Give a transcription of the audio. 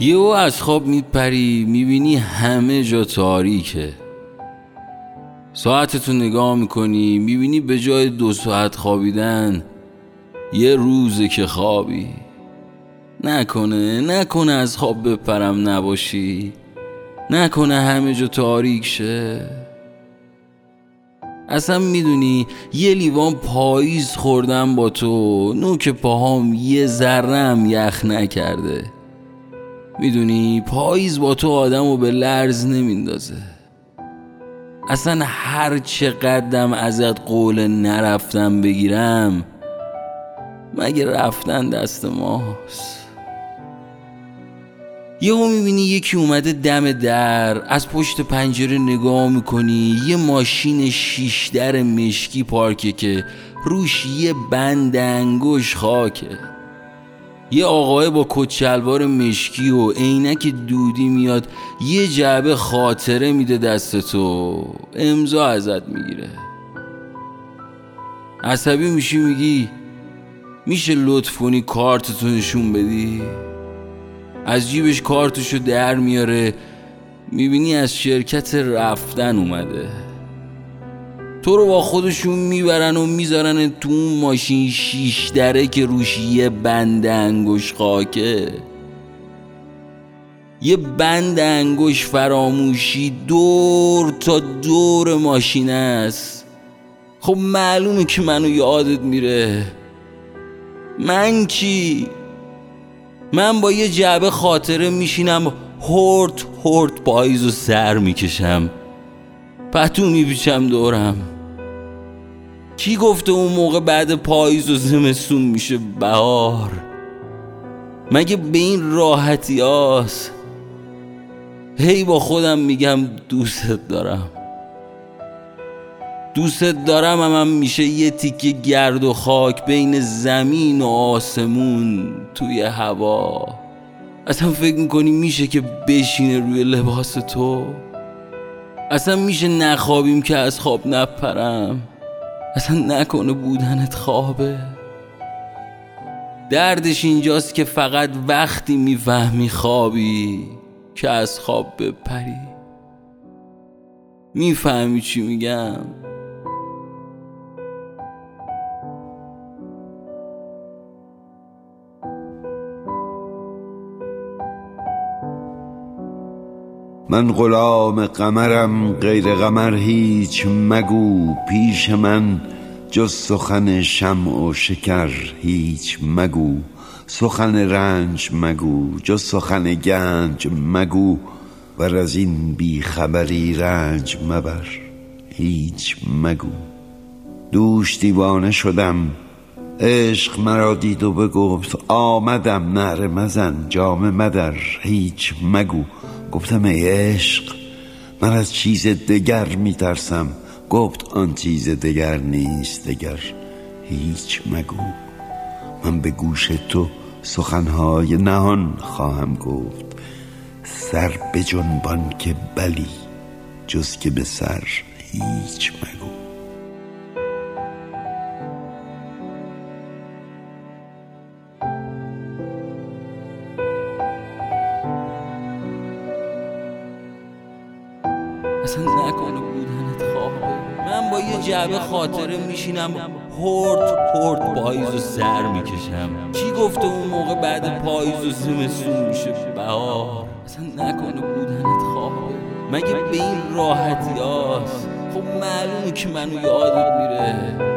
یهو از خواب میپری می‌بینی همه جا تاریکه. ساعتتو نگاه می‌کنی می‌بینی به جای دو ساعت خوابیدن یه روزه که خوابی. نکنه نکنه از خواب بپرم نباشی. نکنه همه جا تاریک شه. اصلا می‌دونی یه لیوان پاییز خوردم با تو نوک پاهام یه ذرم یخ نکرده. می‌دونی پاییز با تو آدم رو به لرز نمیندازه. اصلا هر چقدرم ازت قول نرفتم بگیرم مگه رفتن دست ماست؟ یهو می‌بینی یکی اومده دم در از پشت پنجره نگاه می‌کنی یه ماشین شیش در مشکی پارکه که روش یه بند انگوش خاکه. یه آقای با کچلوار مشکی و عینک دودی میاد یه جعبه خاطره میده دست تو امضا ازت می‌گیره. عصبی میشی میگی میشه لطف کنی کارتتو نشون بدی؟ از جیبش کارتشو در میاره می‌بینی از شرکت رفتن اومده. تو رو با خودشون می‌برن و می‌ذارن تو اون ماشین شیش دره که روش یه بند انگوش خاکه. یه بند انگوش فراموشی دور تا دور ماشین است. خب معلومه که منو یادت میره. من چی؟ من با یه جعبه خاطره میشینم هورت هورت پاییز و سر می‌کشم. پتو میپیچم دورم. کی گفته اون موقع بعد پاییز و زمستون میشه بهار؟ مگه به این راحتی هاست هی با خودم میگم دوستت دارم. دوستت دارم هم, هم میشه یه تیکه گرد و خاک بین زمین و آسمون توی هوا. اصلا فکر می‌کنی میشه که بشینه روی لباس تو؟ اصلا میشه نخوابیم که از خواب نپرم؟ اصلا نکنه بودنت خوابه. دردش اینجاست که فقط وقتی می‌فهمی خوابی که از خواب بپری. می‌فهمی چی میگم؟ من غلام قمرم غیر قمر هیچ مگو. پیش من جز سخن شمع و شکر هیچ مگو. سخن رنج مگو جز سخن گنج مگو. و از این بیخبری رنج مبر هیچ مگو. دوش دیوانه شدم عشق مرا دید و بگفت آمدم نعره مزن جام مدر هیچ مگو. گفتم ای عشق من از چیز دگر میترسم. گفت آن چیز دگر نیست دگر هیچ مگو. من به گوش تو سخنهای نهان خواهم گفت. سر به جنبان که بلی جز که به سر هیچ مگو. اصلا نکنه بودنت خوابه. من با یه جعبه خاطره میشینم هورد هورد پاییز و سر می‌کشم. کی گفته اون موقع بعد پاییز و زمستون میشه؟ بهار. اصلا نکنه بودنت خوابه. مگه به این راحتی هاست؟ خب معلومه که منو یادت میره.